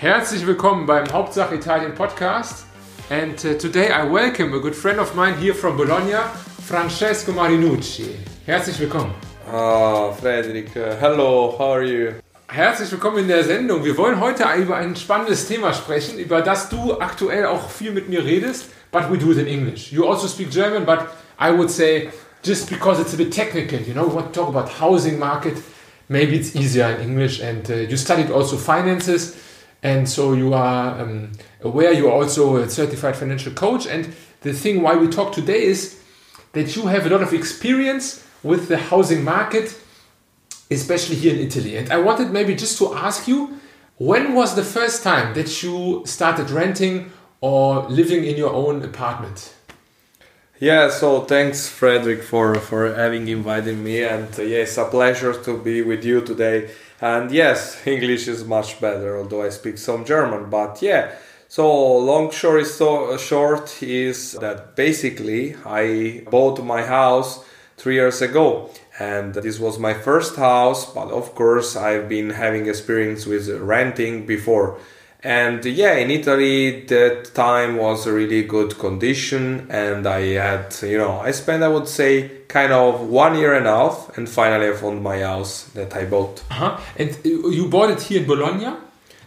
Herzlich willkommen beim Hauptsache Italien Podcast. And uh, today I welcome a good friend of mine here from Bologna, Francesco Marinucci. Herzlich willkommen. Ah, Frederik, uh, hello, how are you? Herzlich willkommen in der Sendung. Wir wollen heute über ein spannendes Thema sprechen, über das du aktuell auch viel mit mir redest, but we do it in English. You also speak German, but I would say just because it's a bit technical, you know, we want to talk about housing market, maybe it's easier in English. And uh, you studied also finances, and so you are um, aware you are also a certified financial coach. And the thing why we talk today is that you have a lot of experience with the housing market, especially here in Italy. And I wanted maybe just to ask you, when was the first time that you started renting or living in your own apartment? Yeah, so thanks, Frederick, for, for having invited me. And uh, yes, a pleasure to be with you today. And yes, English is much better, although I speak some German. But yeah, so long story so short is that basically I bought my house three years ago. And this was my first house, but of course, I've been having experience with renting before and yeah in italy that time was a really good condition and i had you know i spent i would say kind of one year and a half and finally i found my house that i bought. Uh-huh. and uh, you bought it here in bologna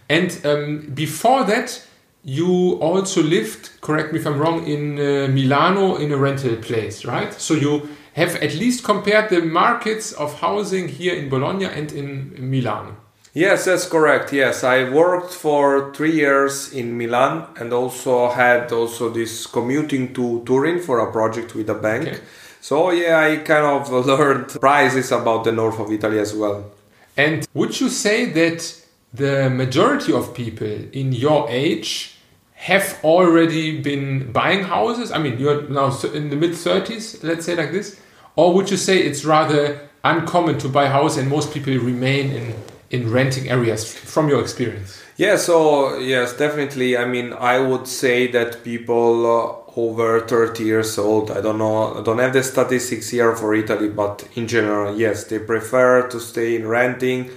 and um, before that you also lived correct me if i'm wrong in uh, milano in a rental place right? So you have at least compared the markets of housing here in bologna and in milan Yes, that's correct. Yes, I worked for three years in Milan and also had also this commuting to Turin for a project with a bank. Okay. So yeah, I kind of learned prices about the north of Italy as well. And would you say that the majority of people in your age have already been buying houses? I mean, you're now in the mid 30s, let's say like this. Or would you say it's rather uncommon to buy a house and most people remain in in renting areas from your experience? Yeah, so yes, definitely. I mean, I would say that people uh, over 30 years old, I don't know, I don't have the statistics here for Italy, but in general, yes, they prefer to stay in renting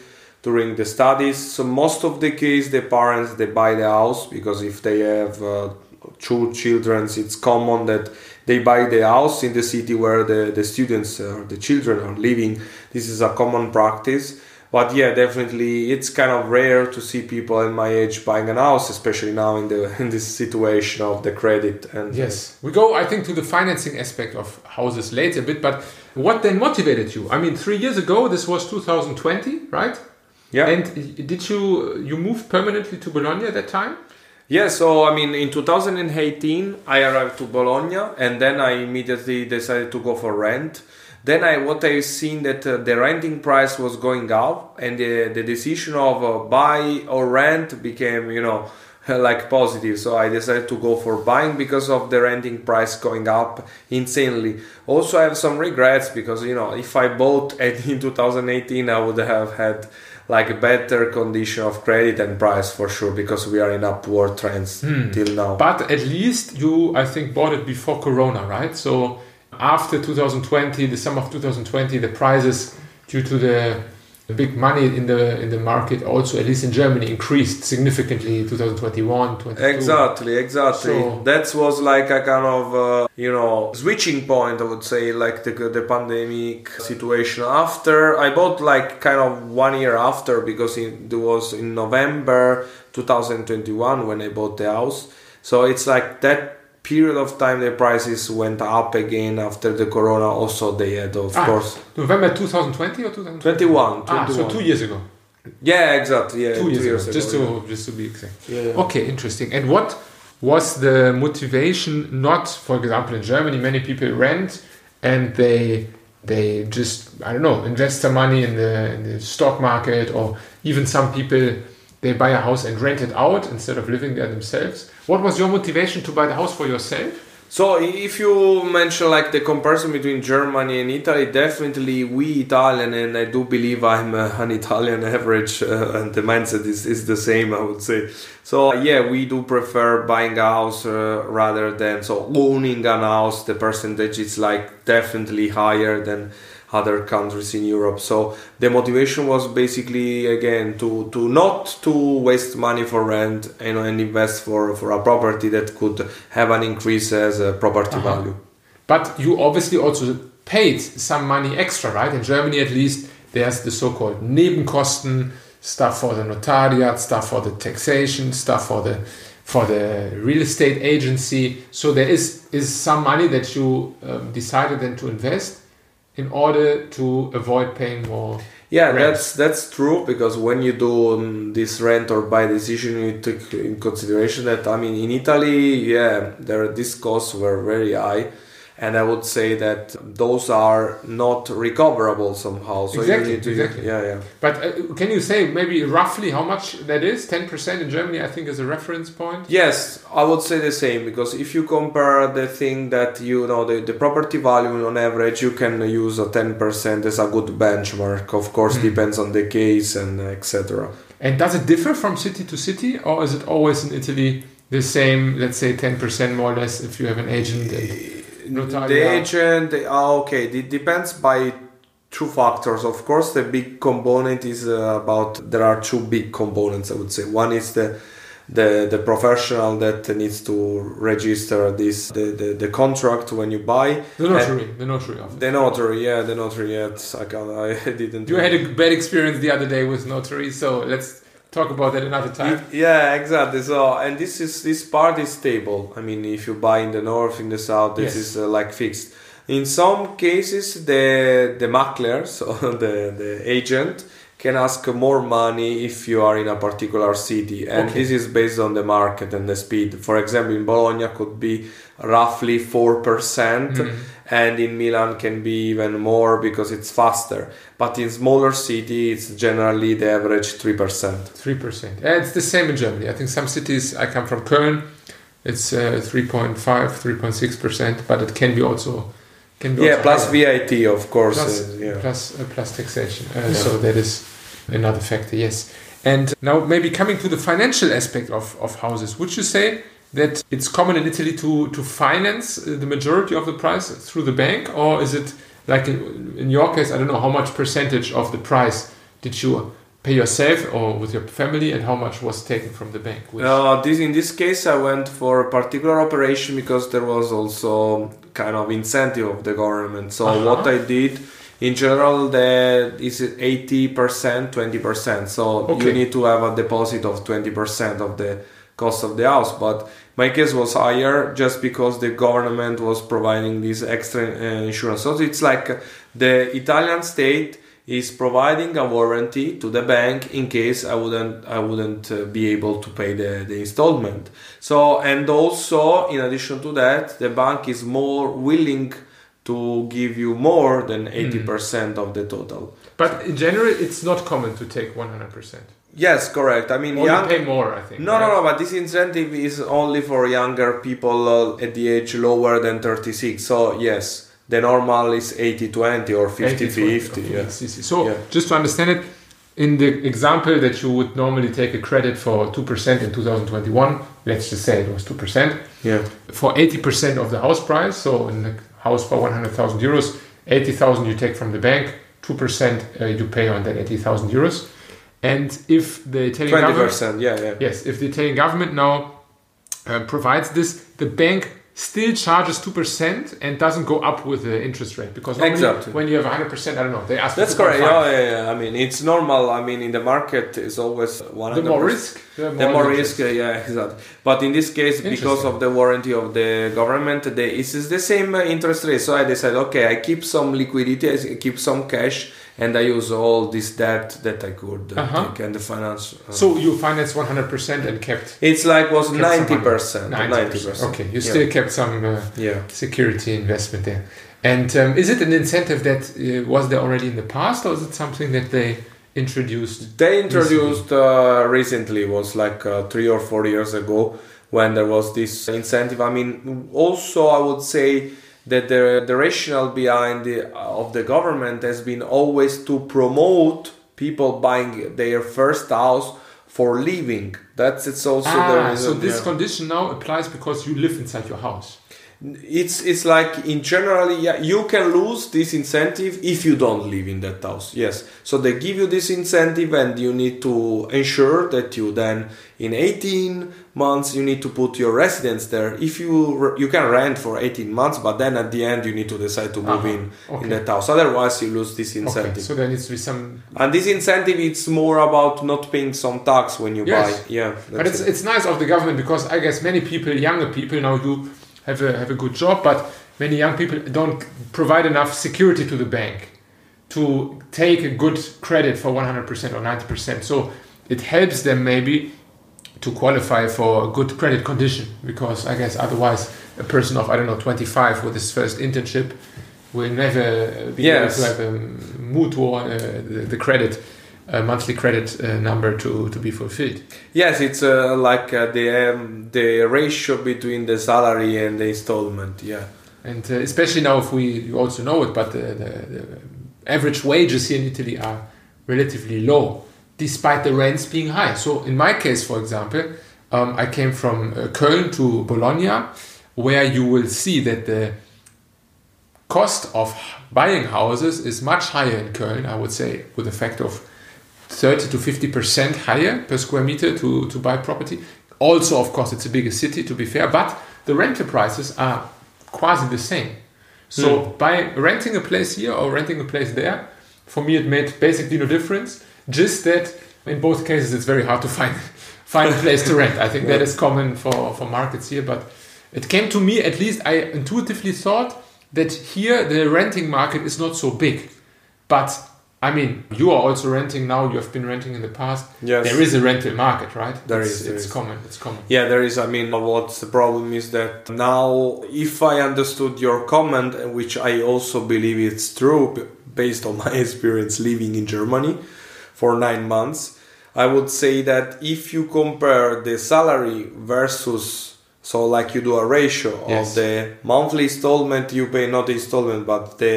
during the studies. So most of the case, the parents they buy the house because if they have uh, two children, it's common that they buy the house in the city where the, the students or the children are living. This is a common practice but yeah definitely it's kind of rare to see people in my age buying an house especially now in the in this situation of the credit and yes. We go i think to the financing aspect of houses later a bit but what then motivated you? I mean three years ago this was 2020 right? Yeah. And did you you moved permanently to bologna at that time? Yeah, so I mean, in 2018, I arrived to Bologna, and then I immediately decided to go for rent then I what I've seen that uh, the renting price was going up, and the, the decision of uh, buy or rent became you know like positive. So I decided to go for buying because of the renting price going up insanely. Also, I have some regrets because you know if I bought in 2018, I would have had like a better condition of credit and price for sure because we are in upward trends hmm. till now. But at least you, I think, bought it before Corona, right? So after 2020, the summer of 2020, the prices due to the, the big money in the in the market also at least in Germany increased significantly 2021 22. exactly exactly. So, that was like a kind of uh, you know switching point I would say like the, the pandemic situation. After I bought like kind of one year after because it was in November 2021 when I bought the house. So it's like that period of time the prices went up again after the corona also they had of ah, course. November 2020 or 2021 ah, so two years ago. Yeah exactly yeah two, years, years ago, ago, just to yeah. just to be exact. Yeah, yeah, okay interesting. And what was the motivation? Not for example in germany many people rent and they they just i don't know invest some money in the in the stock market or even some people they buy a house and rent it out instead of living there themselves. What was your motivation to buy the house for yourself? So, if you mention like the comparison between Germany and Italy, definitely we Italian, and I do believe I'm uh, an Italian average, uh, and the mindset is, is the same, I would say. So, yeah, we do prefer buying a house uh, rather than so owning a house. The percentage is like definitely higher than other countries in Europe. So the motivation was basically again to to not to waste money for rent and, and invest for for a property that could have an increase as a property Uh-huh. value. But you obviously also paid some money extra, right? In Germany, at least, there's the so-called Nebenkosten stuff for the notariat, stuff for the taxation, stuff for the for the real estate agency. So there is is some money that you um, decided then to invest in order to avoid paying more. Yeah, Rent. that's that's true because when you do um, this rent or buy decision, you take in consideration that I mean in Italy, yeah, there these costs were very high, and I would say that those are not recoverable somehow. So Exactly, you need to, exactly. yeah, yeah. But uh, can you say maybe roughly how much that is? Ten percent in Germany, I think, is a reference point. Yes, I would say the same because if you compare the thing that you know the, the property value on average, you can use a ten percent as a good benchmark. Of course, Mm. depends on the case and etc. And does it differ from city to city, or is it always in Italy the same? Let's say ten percent more or less if you have an agent. And The agent, ah, okay, it depends by two factors. Of course, the big component is uh, about. There are two big components. I would say one is the the the professional that needs to register this the, the, the contract when you buy the notary, the notary office. the notary yeah the notary yes i can i didn't You had a bad experience the other day with notary, so let's talk about that another time. Yeah, exactly. So, and this is this part is stable. I mean, if you buy in the north, in the south, this Yes. is uh, like fixed. In some cases, the the makler, so the the agent, can ask more money if you are in a particular city, and Okay. this is based on the market and the speed. For example, in Bologna could be roughly four percent Mhm. And in Milan can be even more because it's faster. But in smaller city, it's generally the average three percent. Three percent. And It's the same in Germany. I think some cities. I come from Köln. It's uh, 3.5, 3.6 percent, but it can be also can be Yeah, plus higher. VAT, of course. Plus- uh, yeah. plus uh, plus taxation. Uh, Yeah. So that is another factor. Yes. And now maybe coming to the financial aspect of, of houses, would you say that it's common in Italy to to finance uh, the majority of the price through the bank, or is it like in, in your case? I don't know how much percentage of the price did you pay yourself or with your family, and how much was taken from the bank? Which, Uh, this in this case, I went for a particular operation because there was also kind of incentive of the government. So Uh-huh. what I did, in general, the is eighty percent, twenty percent. So Okay. you need to have a deposit of twenty percent of the cost of the house. But my case was higher just because the government was providing this extra uh, insurance. So it's like the Italian state is providing a warranty to the bank in case I wouldn't I wouldn't uh, be able to pay the, the installment. So and also in addition to that, the bank is more willing to give you more than 80% of the total. but in general, it's not common to take one hundred percent. Yes, correct. I mean, Or you young, pay more, I think. No, right? no, no, but this incentive is only for younger people uh, at the age lower than 36. So, yes, the normal is 80 20 or 50 50. Okay, Yeah. see, see. So, Yeah. just to understand it, in the example that you would normally take a credit for 2% in 2021, let's just say it was 2%, yeah. for 80% of the house price, so in the house for 100,000 euros, 80,000 you take from the bank, 2% uh, you pay on that 80,000 euros. And if the Italian government 20%. Yeah, yeah. Yes, if the Italian government now uh, provides this, the bank still charges 2% and doesn't go up with the interest rate because Exactly. when you have 100%, I don't know, they ask for That's correct. Yeah, yeah, yeah. I mean, it's normal. I mean, in the market, it's always 100%. The more risk, the more, the more risk, yeah, exactly. But in this case, because of the warranty of the government, they, it is the same uh, interest rate. So I decided, okay, I keep some liquidity, I keep some cash, and I use all this debt that I could uh, Uh-huh. take and the finance. uh, So you financed 100% and kept it's like was 90%, 90%. ninety percent. Okay, you Yeah. still kept some uh, Yeah. security investment there. And um, is it an incentive that uh, was there already in the past or is it something that they introduced? They introduced uh, recently was like uh, three or four years ago when there was this incentive. I mean, also I would say that the the rationale behind the of the government has been always to promote people buying their first house for living. That's it's also the Ah, reason. so this yeah. condition now applies because you live inside your house. It's it's like in generally yeah you can lose this incentive if you don't live in that house yes so they give you this incentive and you need to ensure that you then in 18 months you need to put your residence there if you you can rent for 18 months but then at the end you need to decide to move Uh-huh. in Okay. in that house otherwise you lose this Okay, incentive so there needs to be some. and this incentive it's more about not paying some tax when you Yes. buy yeah But it's, it. it's nice of the government because I guess many people, younger people, now you have a have a good job, but many young people don't provide enough security to the bank to take a good credit for 100% or 90%. So it helps them maybe to qualify for a good credit condition because I guess otherwise a person of I don't know 25 with his first internship will never be Yes. able to have a mutuo uh, the, the credit uh, monthly credit uh, number to, to be fulfilled. Yes, it's uh, like uh, the um, the ratio between the salary and the installment. Yeah. And uh, especially now, if we you also know it, but the, the, the average wages here in Italy are relatively low, despite the rents being high. So, in my case, for example, um, I came from uh, Köln to Bologna, where you will see that the cost of buying houses is much higher in Köln, I would say, with a factor of 30 to 50 percent higher per square meter to, to buy property. Also, of course, it's a bigger city to be fair, but the rental prices are quasi the same. So hmm. by renting a place here or renting a place there, for me it made basically no difference. Just that in both cases it's very hard to find find a place to rent. I think that is common for, for markets here, but it came to me at least I intuitively thought that here the renting market is not so big. But I mean, you are also renting now. You have been renting in the past. Yes. There is a rental market, right? There it's, is, there It's is. common. It's common. Yeah, there is. I mean, what's the problem is that now, if I understood your comment, which I also believe it's true based on my experience living in Germany for nine months, I would say that if you compare the salary versus, so like you do a ratio Yes. of the monthly installment you pay, not installment, but the,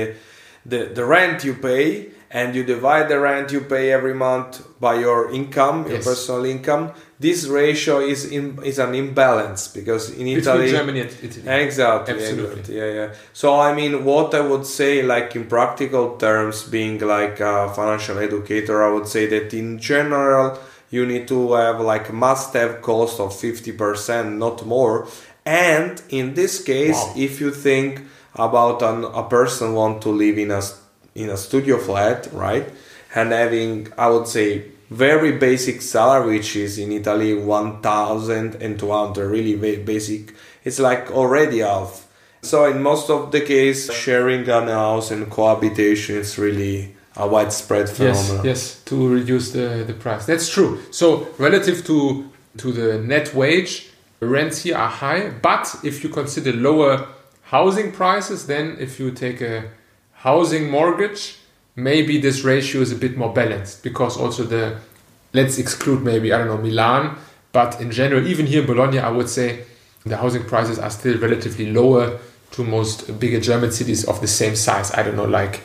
the, the rent you pay, and you divide the rent you pay every month by your income, your Yes. personal income, this ratio is in is an imbalance because in Between Italy Germany and Italy. Exactly, Absolutely. exactly. Yeah, yeah. So I mean, what I would say, like in practical terms, being like a financial educator, I would say that in general, you need to have like must-have cost of fifty percent, not more. And in this case, Wow. if you think about an, a person want to live in a in a studio flat, right, and having, I would say, very basic salary, which is in Italy one thousand and two hundred, really ba- basic. It's like already half. So in most of the case, sharing an house and cohabitation is really a widespread phenomenon. Yes, yes, to reduce the, the price. That's true. So relative to to the net wage, rents here are high. But if you consider lower housing prices, then if you take a housing mortgage, maybe this ratio is a bit more balanced because also the let's exclude maybe I don't know Milan, but in general, even here in Bologna, I would say the housing prices are still relatively lower to most bigger German cities of the same size. I don't know, like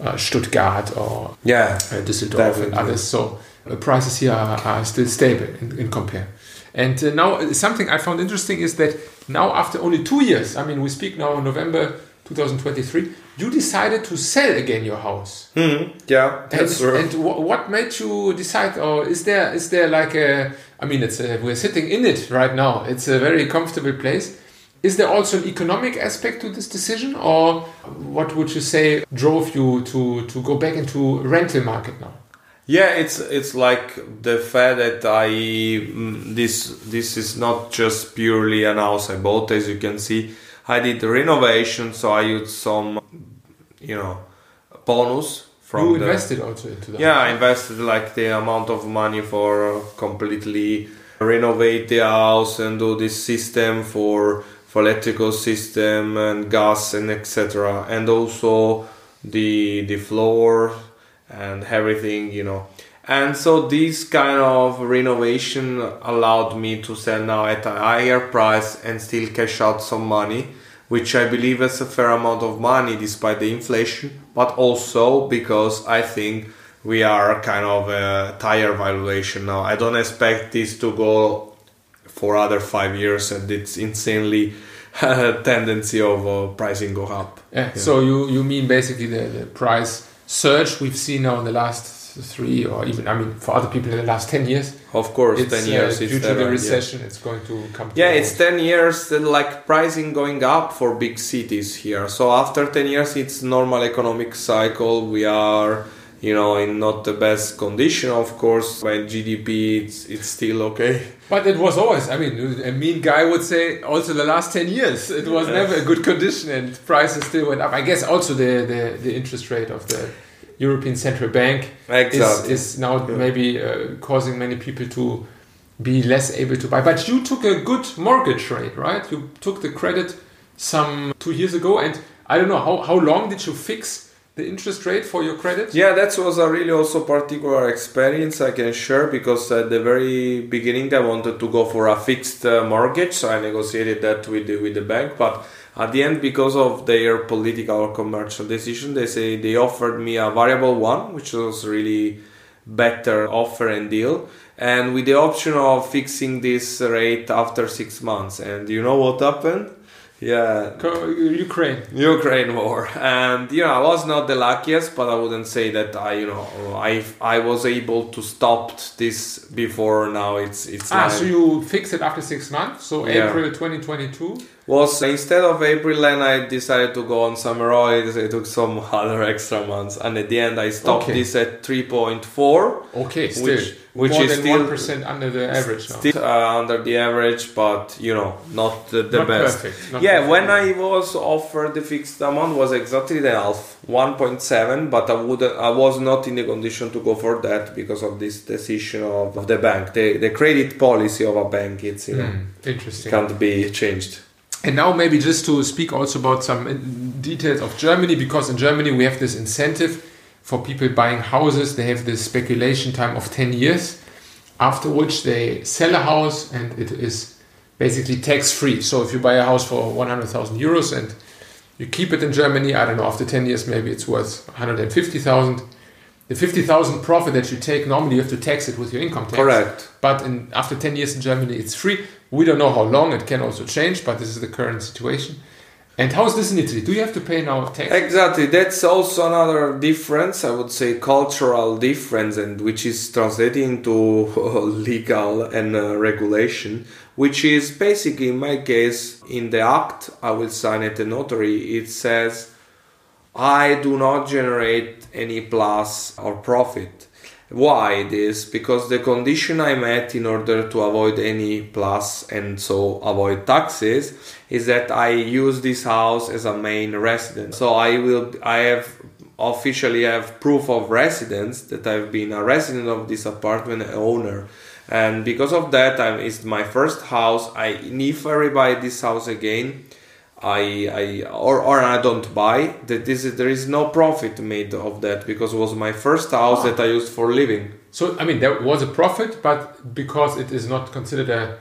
uh, Stuttgart or Yeah, uh, Düsseldorf and others. So uh, prices here are, are still stable in, in compare. And uh, now something I found interesting is that now after only two years, I mean we speak now November 2023, you decided to sell again your house. Mhm. yeah, that's and true. and wh- what made you decide, or is there is there like a? I mean, it's a, we're sitting in it right now. It's a very comfortable place. Is there also an economic aspect to this decision, or what would you say drove you to to go back into rental market now? Yeah, it's it's like the fact that I mm, this this is not just purely an house I bought. As you can see, I did the renovation, so I used some, you know, bonus from you the invested also into that. Yeah, I invested like the amount of money for uh, completely renovate the house and do this system for for electrical system and gas and etc. And also the the floor and everything, you know. And so this kind of renovation allowed me to sell now at a higher price and still cash out some money, which I believe is a fair amount of money despite the inflation, but also because I think we are kind of a tire valuation now. I don't expect this to go for other five years and it's insanely tendency of uh, pricing go up. Yeah. So you you mean basically the, the price surge we've seen now in the last three or even I mean for other people in the last ten years. Of course, ten uh, years. due to the recession. It's going to come. To Yeah, it's. 10 years uh, like pricing going up for big cities here. So after 10 years, it's normal economic cycle. We are, you know, in not the best condition, of course. When GDP, it's, it's still okay. But it was always. I mean, a mean guy would say also the last ten years it was never a good condition and prices still went up. I guess also the the, the interest rate of the European Central Bank is, is now Yeah. maybe uh, causing many people to be less able to buy. But you took a good mortgage rate, right? You took the credit some two years ago, and I don't know how, how long did you fix the interest rate for your credit? Yeah, that was a really also particular experience I can share because at the very beginning I wanted to go for a fixed uh, mortgage, so I negotiated that with the, with the bank. But at the end, because of their political or commercial decision, they say they offered me a variable one, which was really better offer and deal, and with the option of fixing this rate after six months. And you know what happened? Yeah, Ukraine. Ukraine war, and you know I was not the luckiest, but I wouldn't say that I, you know, I I was able to stop this before. Now it's it's Ah, so you fix it after six months, so Yeah. April 2022. Was instead of April, and I decided to go on summer holidays. I took some other extra months, and at the end I stopped Okay. this at three point four. Okay, still Which- which more is than one percent under the average now. Still uh, under the average, but you know, not the, the Not best. perfect, not yeah, perfect. when I was offered the fixed amount was exactly the half, 1.7, but I would I was not in the condition to go for that because of this decision of, of the bank. The the credit policy of a bank, it's you know Hmm, interesting. can't be changed. And now maybe just to speak also about some uh, details of Germany, because in Germany we have this incentive for people buying houses. They have this speculation time of 10 years, after which they sell a house and it is basically tax free. So if you buy a house for 100,000 euros and you keep it in Germany, I don't know, after 10 years maybe it's worth 150,000. The 50,000 profit that you take, normally you have to tax it with your income tax. Correct. But in, after 10 years in Germany, it's free. We don't know how long, it can also change, but this is the current situation. And how is this in Italy? Do you have to pay now tax? Exactly. That's also another difference, I would say, cultural difference, and which is translated into legal and uh, regulation, which is basically, in my case, in the act I will sign at the notary, it says, I do not generate any plus or profit. Why this? Because the condition I met in order to avoid any plus and so avoid taxes is that I use this house as a main residence. So I will I have officially have proof of residence that I've been a resident of this apartment owner. And because of that, I'm, it's my first house. I if I buy this house again, I, I or, or I don't buy that this is, there is no profit made of that because it was my first house that I used for living. So, I mean, there was a profit, but because it is not considered a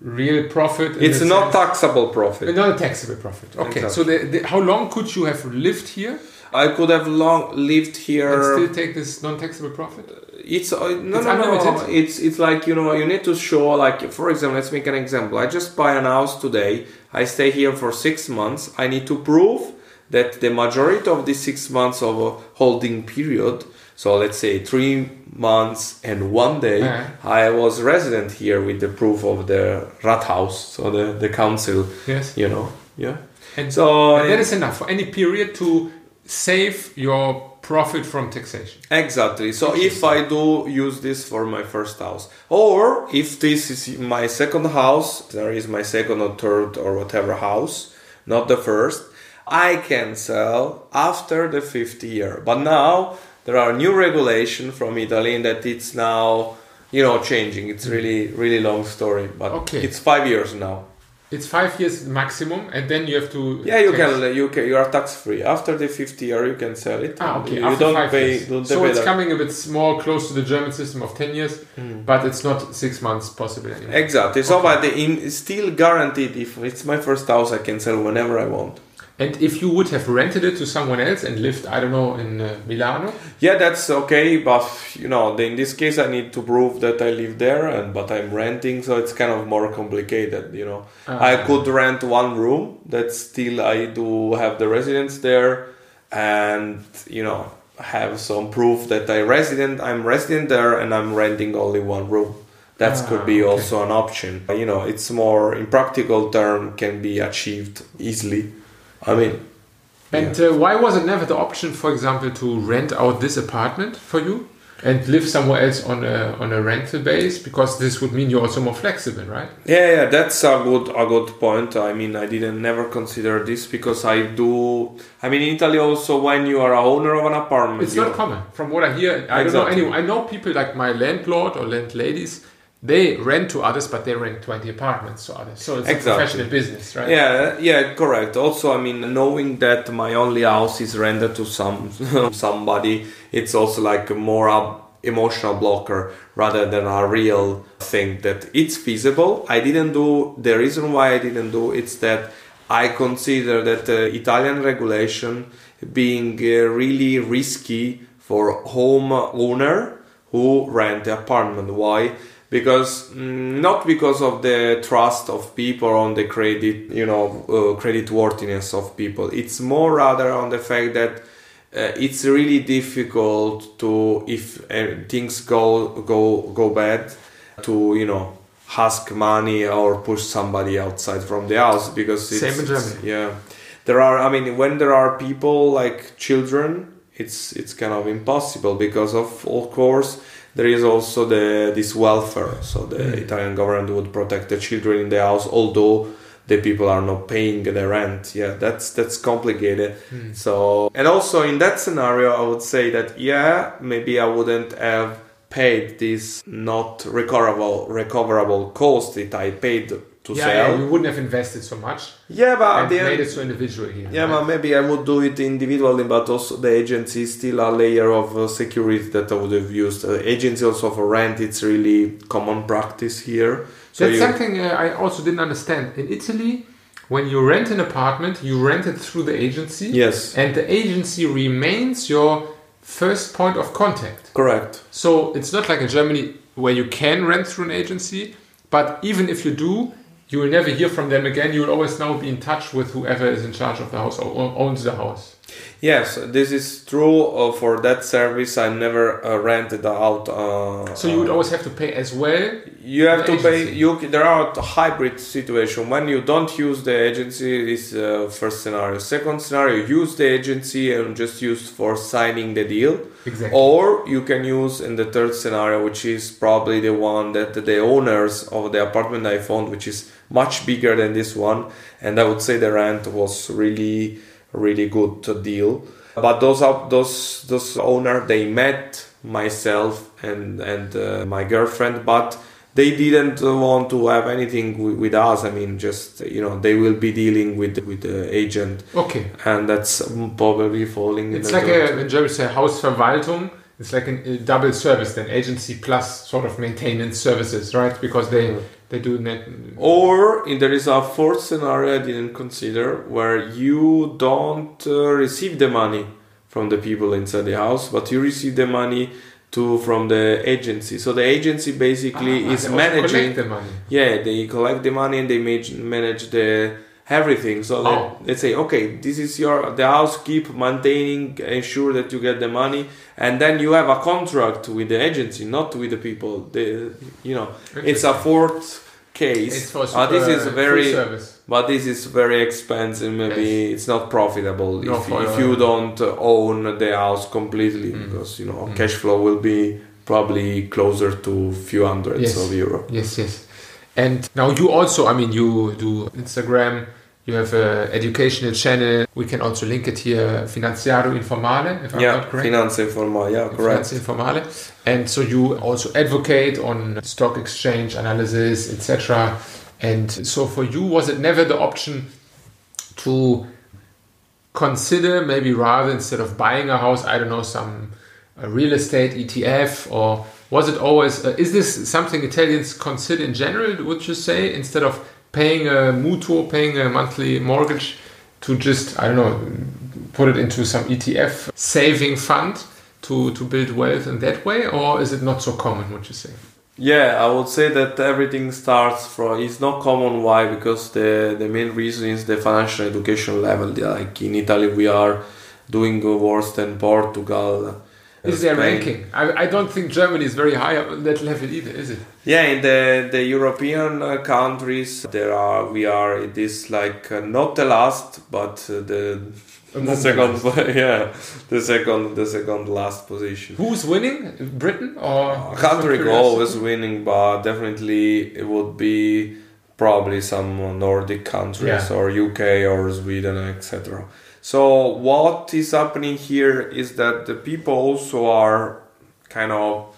real profit, It's not sense- taxable profit. not a taxable profit. Okay, so the, the, how long could you have lived here I could have long lived here. and still take this non-taxable profit? It's uh, no, It's no, no. It's it's like you know you need to show like for example let's make an example. I just buy an house today. I stay here for six months. I need to prove that the majority of the six months of a holding period. So let's say three months and one day. Yeah. I was resident here with the proof of the Rathaus, so the the council. Yes. You know. Yeah. And, So and that is enough for any period to save your profit from taxation. Exactly. So if I do use this for my first house, or if this is my second house, there is my second or third or whatever house, not the first, I can sell after the fifth year. But now there are new regulation from Italy in that it's now you know changing. It's hmm. really really long story, but Okay. it's five years now. It's five years maximum, and then you have to. Yeah, you tax- can you can you are tax free after the fifth year. You can sell it. Ah, okay. You, after don't five pay. years. Don't so it's that. coming a bit more close to the German system of ten years, Mm. but it's not six months possible anymore. Exactly. So, Okay. but the, in, still guaranteed. If it's my first house, I can sell whenever I want. And if you would have rented it to someone else and lived, I don't know, in uh, Milano, Yeah, that's okay, but you know, in this case, I need to prove that I live there, and but I'm renting, so it's kind of more complicated. You know, I Ah. could rent one room. That still I do have the residence there, and you know, have some proof that I resident. I'm resident there, and I'm renting only one room. That Ah, could be okay. also an option. You know, it's more in practical term can be achieved easily. I mean, And uh, why was it never the option, for example, to rent out this apartment for you and live somewhere else on a on a rental base? Because this would mean you're also more flexible, right? Yeah, yeah, that's a good a good point. I mean, I didn't never consider this because I do. I mean, in Italy also, when you are a owner of an apartment, It's not common, from what I hear. I don't know. Anyway, I know people like my landlord or landladies. They rent to others, but they rent twenty apartments to others. So it's a professional business, right? Yeah, yeah, correct. Also, I mean, knowing that my only house is rented to some somebody, it's also like a more a emotional blocker rather than a real thing that it's feasible. I didn't do the reason why I didn't do it's that I consider that the Italian regulation being uh, really risky for home owner who rent the apartment. Why? Because mm, not because of the trust of people on the credit, you know, uh, credit worthiness of people. It's more rather on the fact that uh, it's really difficult to if uh, things go go go bad to you know ask money or push somebody outside from the house because it's, Same in Germany. yeah there are i mean when there are people like children it's it's kind of impossible because of of course there is also the this welfare so the Mm. italian government would protect the children in the house although the people are not paying the rent yeah that's that's complicated Hmm. so and also in that scenario i would say that yeah maybe i wouldn't have paid this not recoverable recoverable cost that i paid to yeah, sell yeah, you wouldn't have invested so much yeah but at and the made end it so individual here. yeah, right? but maybe I would do it individually, but also the agency is still a layer of uh, security that I would have used. Uh, agency also for rent, it's really common practice here. So That's you, something uh, I also didn't understand. In Italy, when you rent an apartment, you rent it through the agency, yes, and the agency remains your first point of contact. correct. So it's not like in Germany where you can rent through an agency, but even if you do, you will never hear from them again. You will always now be in touch with whoever is in charge of the house or owns the house. Yes, this is true uh, for that service. I never uh, rented out. Uh, So you would uh, always have to pay as well. You have to pay. agency. You there are a hybrid situation when you don't use the agency. Is uh, first scenario. Second scenario, use the agency and just use for signing the deal. Exactly. Or you can use in the third scenario, which is probably the one that the owners of the apartment I found, which is much bigger than this one, and I would say the rent was really, really good deal. But those are those those owner they met myself and and uh, my girlfriend, but they didn't want to have anything wi- with us. I mean, just you know, they will be dealing with with the agent, Okay. and that's probably falling. It's like a, in German say Hausverwaltung. It's like a, a double service, then agency plus sort of maintenance services, right? Because they they do net. Or in, there is a fourth scenario I didn't consider where you don't uh, receive the money from the people inside the house, but you receive the money to from the agency. So the agency basically Ah, is managing. the money. Yeah, they collect the money and they manage the everything. So Oh. they, they say, okay, this is your the house. Keep maintaining, ensure that you get the money, and then you have a contract with the agency, not with the people. The you know, it's a fourth case. It's for Uh, this is very, service. but this is very expensive. Maybe it's not profitable No, if, for, if you don't own the house completely, Mm. because you know Mm. cash flow will be probably closer to few hundreds Yes. of euro. Yes, yes. And now you also, I mean, you do Instagram. You have a educational channel. We can also link it here, Finanziario Informale, if I'm Yeah, not correct. finance informal. Yeah, correct. Finanza Informale. And so you also advocate on stock exchange analysis, etc. And so for you, was it never the option to consider maybe rather instead of buying a house, I don't know, some uh, real estate ETF, or was it always? Uh, is this something Italians consider in general? Would you say instead of paying a mutuo, paying a monthly mortgage? to just I don't know put it into some ETF saving fund to to build wealth in that way, or is it not so common? What you say? Yeah, I would say that everything starts from. It's not common. Why? Because the the main reason is the financial education level. Like in Italy, we are doing worse than Portugal. Is there ranking? I, I don't think Germany is very high on that level either, is it? Yeah, in the the European uh, countries, there are we are. It is like uh, not the last, but uh, the the second, yeah, the second, the second last position. Who's winning? Britain or? Can't recall who's winning, but definitely it would be probably some Nordic countries Yeah. or UK or Sweden, etc. So what is happening here is that the people also are kind of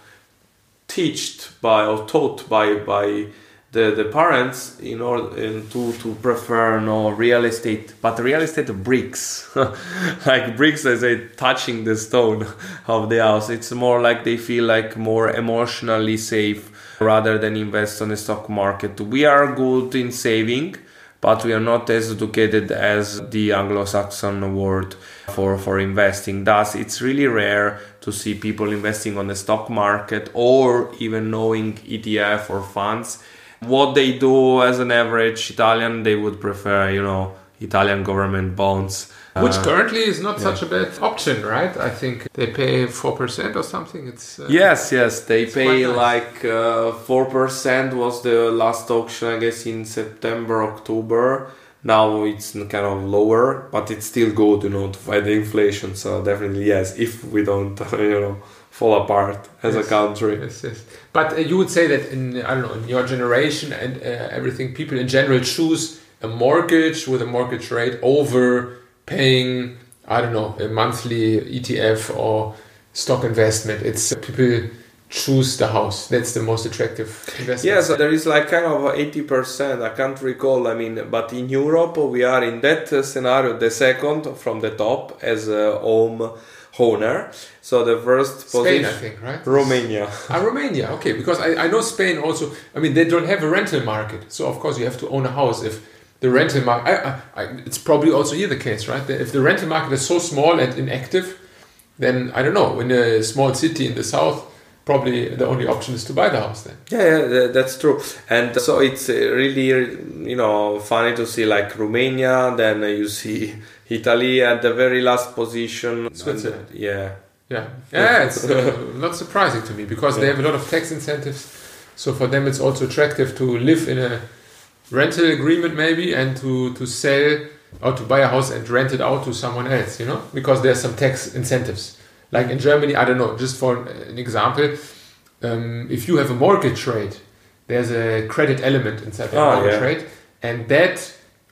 taught by or taught by by the, the parents in order in to to prefer no real estate but real estate bricks. Like bricks as a touching the stone of the house. It's more like they feel like more emotionally safe rather than invest on the stock market. We are good in saving but we are not as educated as the Anglo-Saxon world for, for investing. Thus, it's really rare to see people investing on the stock market or even knowing ETF or funds. What they do as an average Italian, they would prefer, you know, Italian government bonds. Which Uh, currently is not such a bad option, right? I think they pay four percent or something. It's uh, Yes, yes, they pay nice. like uh, four percent was the last auction, I guess, in September, October. Now it's kind of lower, but it's still good, you know, to fight the inflation. So definitely yes, if we don't, you know, fall apart as Yes. a country. Yes, yes. But uh, you would say that in I don't know in your generation and uh, everything, people in general choose a mortgage with a mortgage rate over paying I don't know a monthly ETF or stock investment. It's people choose the house. That's the most attractive investment. Yes, there is like kind of eighty percent. I can't recall. I mean, but in Europe we are in that uh, scenario, the second from the top as a home owner. So the first Spain, position, I think, right? Romania. Ah, Romania. Okay, because I, I know Spain also. I mean, they don't have a rental market, so of course you have to own a house. If the rental market, I, I, I, it's probably also here the case, right? If the rental market is so small and inactive, then I don't know. In a small city in the south, probably the only option is to buy the house. Then Yeah, yeah, that's true. And so it's uh, really, you know, funny to see like Romania, then you see Italy at the very last position. Switzerland. And, yeah. yeah, yeah, it's uh, not surprising to me because they have a lot of tax incentives. So for them, it's also attractive to live in a rental agreement maybe and to to sell or to buy a house and rent it out to someone else. You know, because there's some tax incentives. Like in Germany, I don't know. Just for an example, um, if you have a mortgage rate, there's a credit element inside the Ah, mortgage yeah. rate, and that,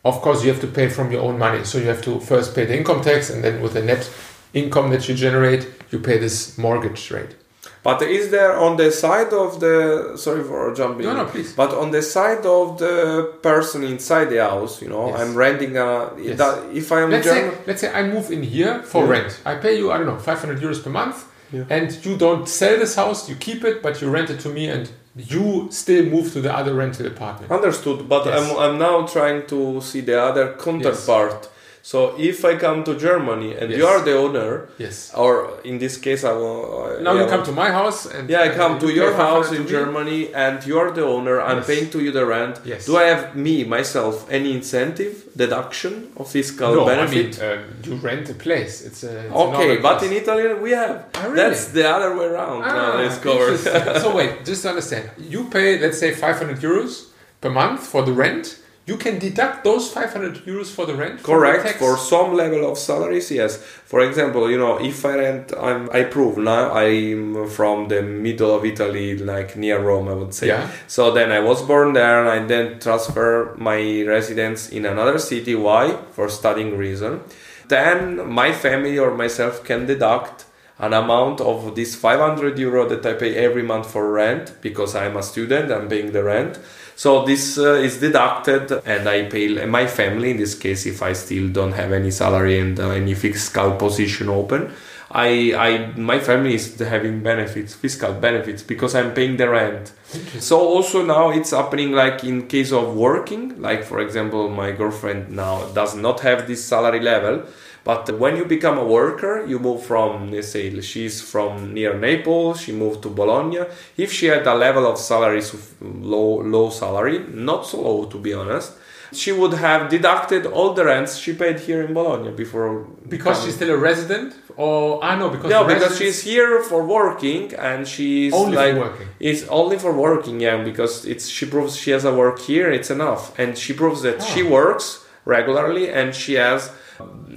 of course, you have to pay from your own money. So you have to first pay the income tax, and then with the net income that you generate, you pay this mortgage rate. But is there on the side of the sorry for jumping, No, no, please. but on the side of the person inside the house, you know, Yes. I'm renting a. Yes. That, if I am Let's German, say, let's say I move in here for Yeah. rent. I pay you, I don't know, 500 euros per month, Yeah. and you don't sell this house, you keep it, but you rent it to me, and you still move to the other rental apartment. Understood, but Yes. I'm, I'm now trying to see the other counterpart. So if I come to Germany and you are the owner, Yes. or in this case, I will. I- Now yeah, you come to my house, and Yeah, I uh, come to you your house in me. Germany and you are the owner. I'm Yes. paying to you the rent. Yes. Do I have me myself any incentive deduction or fiscal No, benefit? I mean, um, you rent a place. It's a it's okay, but in Italy we have. Ah, really? That's the other way around. Ah, now it's covered. interesting. so wait, just to understand. You pay, let's say, 500 euros per month for the rent. You can deduct those 500 euros for the rent. from the Correct. For some level of salaries, yes. For example, you know, if I rent, I'm, I prove now I'm from the middle of Italy, like near Rome, I would say. Yeah. So then I was born there, and I then transfer my residence in another city. Why? For studying reason. Then my family or myself can deduct an amount of this 500 euro that I pay every month for rent because I'm a student. I'm paying the rent. So this uh, is deducted, and I pay my family. In this case, if I still don't have any salary and uh, any fiscal position open, I, I, my family is having benefits, fiscal benefits, because I'm paying the rent. So also now it's happening like in case of working, like for example, my girlfriend now does not have this salary level. But when you become a worker, you move from, let's say, she's from near Naples, she moved to Bologna. If she had a level of salary, low, low salary, not so low to be honest, she would have deducted all the rents she paid here in Bologna before. Because becoming- she's still a resident, or I know because no, because she's here for working and she's Only for working. it's only for working, yeah. Because it's she proves she has a work here, it's enough, and she proves that she Ah. works regularly and she has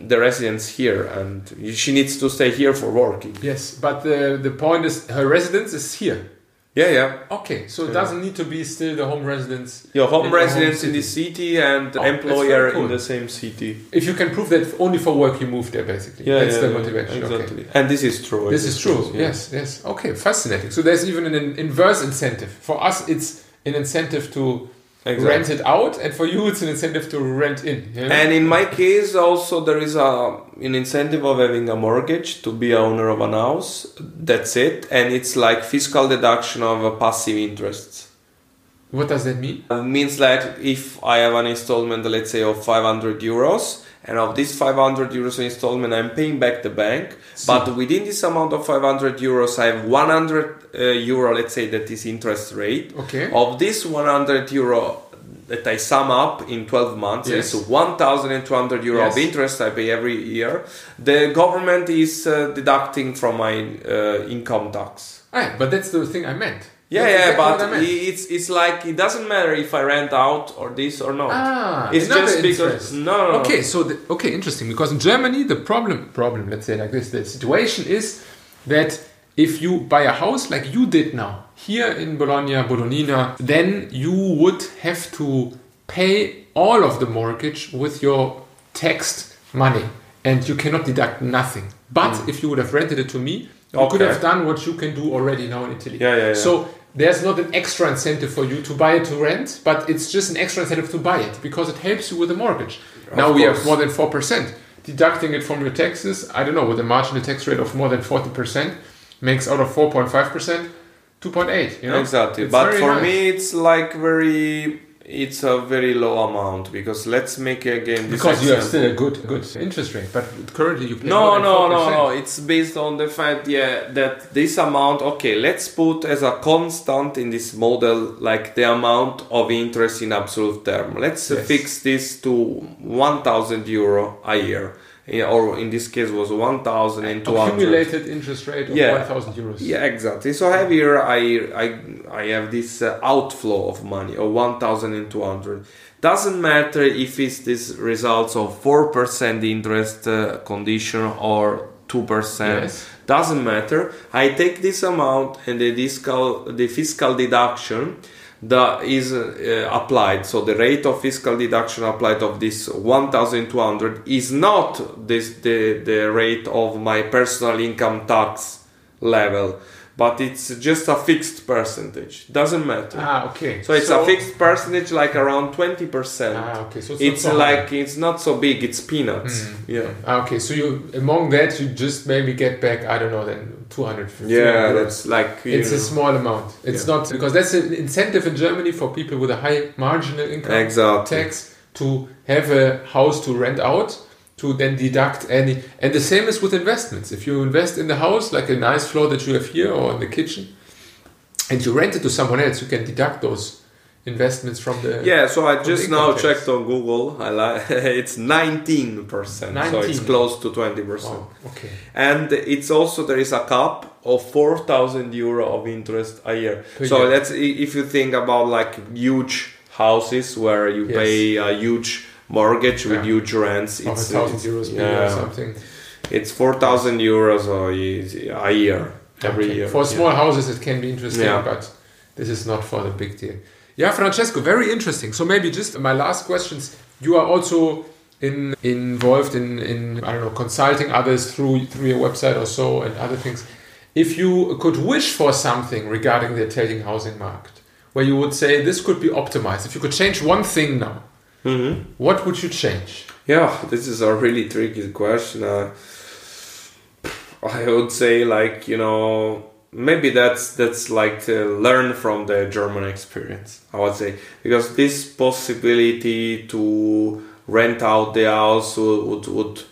the residence here, and she needs to stay here for working. Yes, but the the point is her residence is here. Yeah, yeah. Okay, so it Yeah. doesn't need to be still the home residence. Your home In the home residence in the city and Oh, employer cool. in the same city. If you can prove that only for work you moved there, basically. Yeah, That's yeah, the yeah, motivation. Okay. Exactly. And this is true. This is true. yeah. Yes, yes. Okay, fascinating. So there's even an inverse incentive. For us, it's an incentive to Exactly. rent it out, and for you, it's an incentive to rent in. you know? And in my case, also there is a an incentive of having a mortgage to be owner of an house. That's it, and it's like fiscal deduction of uh, passive interests. what does that mean? It means that if I have an installment, let's say of 500 euros, and of this 500 euros installment, I'm paying back the bank. But within this amount of 500 euros, I have 100 uh, euro, let's say that is interest rate. Okay. Of this 100 euro that I sum up in 12 months, Yes. it's 1,200 euro of interest I pay every year. The government is uh, deducting from my uh, income tax. Ah, but that's the thing I meant. Yeah, yeah, exactly what I but it's it's like it doesn't matter if I rent out or this or not. Ah, it's just because no, no, no. Okay, so the, okay, interesting. Because in Germany, the problem problem let's say like this, the situation is that if you buy a house like you did now here in Bologna, Bolognina, then you would have to pay all of the mortgage with your taxed money, and you cannot deduct nothing. But if you would have rented it to me, you could Hmm. Have done what you can do already now in Italy. Yeah, yeah, yeah. So there's not an extra incentive for you to buy it to rent, but it's just an extra incentive to buy it because it helps you with the mortgage. now we have more than 4%. Deducting it from your taxes, I don't know, with a marginal tax rate of more than 40%, makes out of 4.5%, 2.8. You know? exactly. It's but for nice. me, it's like very. It's a very low amount because let's make again this Because you have still a good good interest rate, but currently you pay No, more than no, no, 4%. no. It's based on the fact, yeah, that this amount. Okay, let's put as a constant in this model, like the amount of interest in absolute term. Let's Yes. fix this to one thousand euro a year, or in this case was one thousand and two hundred. Accumulated interest rate of Yeah. 1,000 euros. Yeah, exactly. So have here I I I have this uh, outflow of money of one thousand and two hundred. Doesn't matter if it's this results of four percent interest uh, condition or two percent. Yes. Doesn't matter. I take this amount and the fiscal the fiscal deduction that is uh, applied. So the rate of fiscal deduction applied of this 1,200 is not this the the rate of my personal income tax level, but it's just a fixed percentage. Doesn't matter. Ah, okay. so it's a fixed percentage, like around 20 percent. Ah, okay. So it's, it's not so high. like it's not so big. It's peanuts. Yeah. Ah, okay, so you among that you just maybe get back I don't know then 250. Yeah, euros. that's like you it's a small amount. It's not because that's an incentive in Germany for people with a high marginal income exactly. tax to have a house to rent out to then deduct any and the same is with investments. If you invest in the house like a nice floor that you have here or in the kitchen and you rent it to someone else, you can deduct those investments from the Yeah, so I just now tax. checked on Google. I like it's 19 percent, so it's close to 20 percent. Wow, okay. And it's also there is a cap of 4,000 euro of interest a year. Per so year. that's if you think about like huge houses where you Yes. pay a huge mortgage with huge rents. It's thousand euros year or yeah, something. it's 4,000 euros a a year every Okay. year. For Yeah. small houses, it can be interesting, Yeah. but this is not for the big deal. Yeah, Francesco, very interesting. So maybe just my last questions. You are also in, involved in, in I don't know consulting others through through your website or so and other things. If you could wish for something regarding the Italian housing market, where you would say this could be optimized, if you could change one thing now, Mhm. what would you change? Yeah, this is a really tricky question. Uh, I would say like you know maybe that's that's like to learn from the German experience. I would say because this possibility to rent out the house would would, would,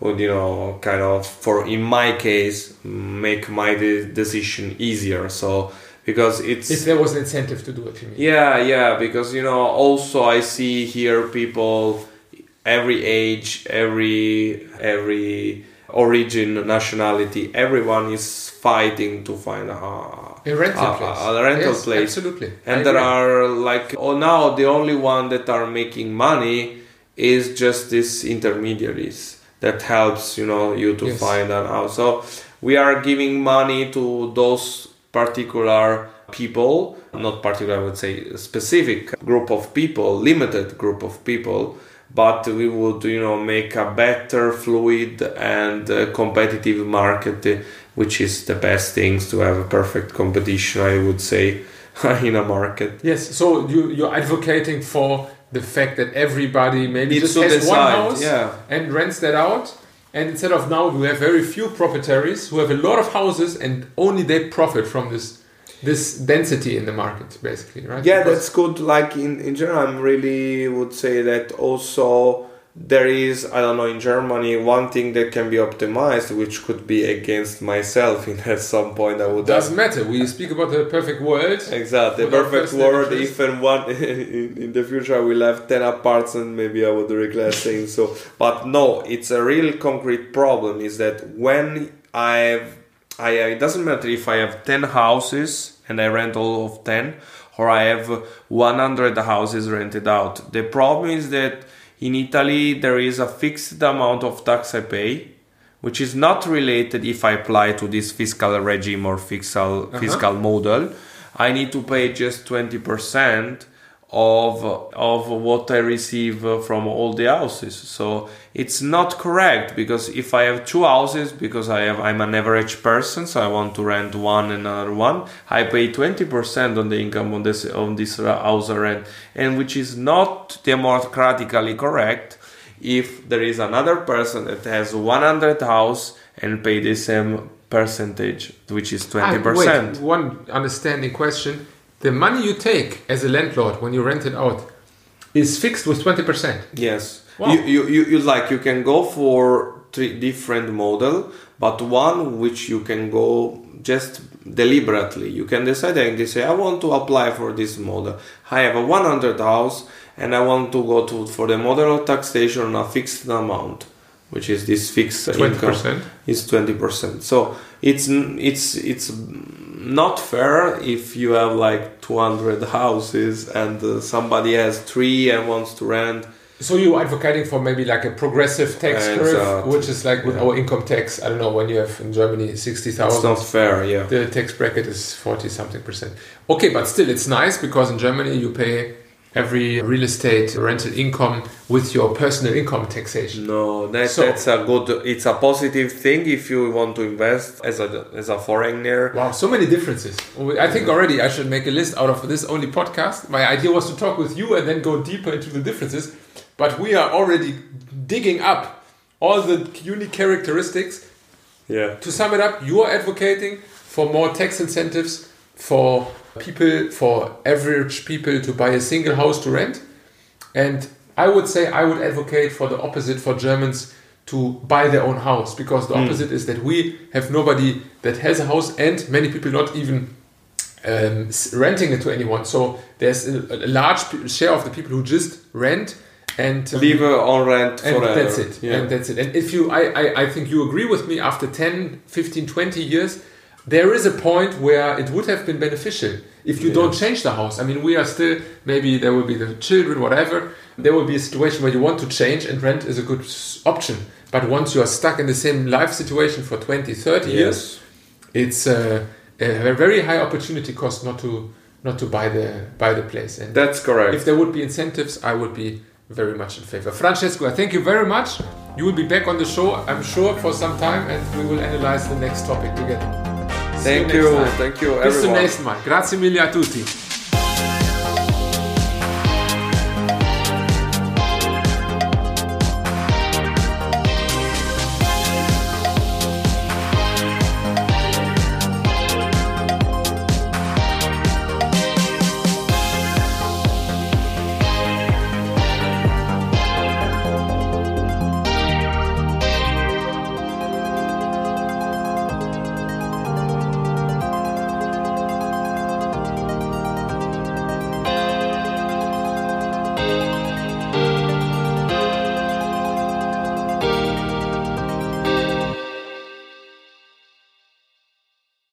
would you know kind of for in my case make my de- decision easier. So because it's if there was an incentive to do it, you mean? yeah yeah because you know also I see here people every age every every origin nationality everyone is fighting to find a, A rental a, place. a rental Yes, place Absolutely. and I there agree. are like oh now the only one that are making money is just these intermediaries that helps you know you to Yes. find an house so we are giving money to those particular people not particular i would say specific group of people limited group of people but we would you know make a better fluid and uh, competitive market uh, which is the best things to have a perfect competition i would say in a market Yes, so you you're advocating for the fact that everybody maybe Needs just has one house yeah. and rents that out. And instead of now, we have very few proprietaries who have a lot of houses and only they profit from this this density in the market, basically, right? yeah Because- that's good like in, in general I'm really would say that also there is i don't know in germany one thing that can be optimized which could be against myself in at some point i would doesn't matter. We speak about the perfect world. Exactly, the perfect world. If and one in, in the future I will have ten apartments, and maybe I would regret saying so. But no, it's a real concrete problem. Is that when I have, I it doesn't matter if I have ten houses and I rent all of ten, or I have one hundred houses rented out. The problem is that in Italy there is a fixed amount of tax I pay which is not related if I apply to this fiscal regime or fiscal uh-huh. fiscal model. I need to pay just twenty percent of of what I receive from all the houses. So it's not correct because if I have two houses because I have I'm an average person, so I want to rent one and another one, I pay twenty percent on the income on this on this house rent, and which is not democratically correct if there is another person that has 100 house and pay the same percentage which is 20% Ah, wait, one understanding question. The money you take as a landlord when you rent it out is fixed with 20%. yes Wow. you, you, you, you like you can go for three different model but one which you can go just deliberately you can decide and they say i want to apply for this model i have a 100 house and i want to go to for the model of taxation on a fixed amount which is this fixed 20%. is 20% so it's it's it's not fair if you have like 200 houses and uh, somebody has three and wants to rent So you're advocating for maybe like a progressive tax curve, which is like with Yeah. our income tax. I don't know when you have in Germany sixty thousand. it's 60,000. not fair yeah The tax bracket is 40 something percent. Okay, but still it's nice because in Germany you pay every real estate rental income with your personal income taxation. no that, So- that's a good it's a positive thing if you want to invest as a as a foreigner Wow, so many differences. I think already I should make a list out of this only podcast. My idea was to talk with you and then go deeper into the differences, but we are already digging up all the unique characteristics. yeah To sum it up, you are advocating for more tax incentives for people, for average people to buy a single house to rent. And I would say I would advocate for the opposite for Germans to buy their own house because the opposite is that we have nobody that has a house and many people not even um, renting it to anyone. So there's a, a large share of the people who just rent and um, leave on rent and forever. that's it. Yeah. and that's it. And if you I, I i think you agree with me after 10 15 20 years there is a point where it would have been beneficial if you Yeah. don't change the house i mean we are still maybe there will be the children whatever there will be a situation where you want to change and rent is a good option but once you are stuck in the same life situation for 20 30 years it's uh, a very high opportunity cost not to not to buy the buy the place and that's correct if there would be incentives, I would be very much in favor. Francesco, I thank you very much. You will be back on the show, I'm sure, for some time, and we will analyze the next topic together. See thank next you time. thank you Bis zum everyone nächsten Mal. Grazie mille a tutti.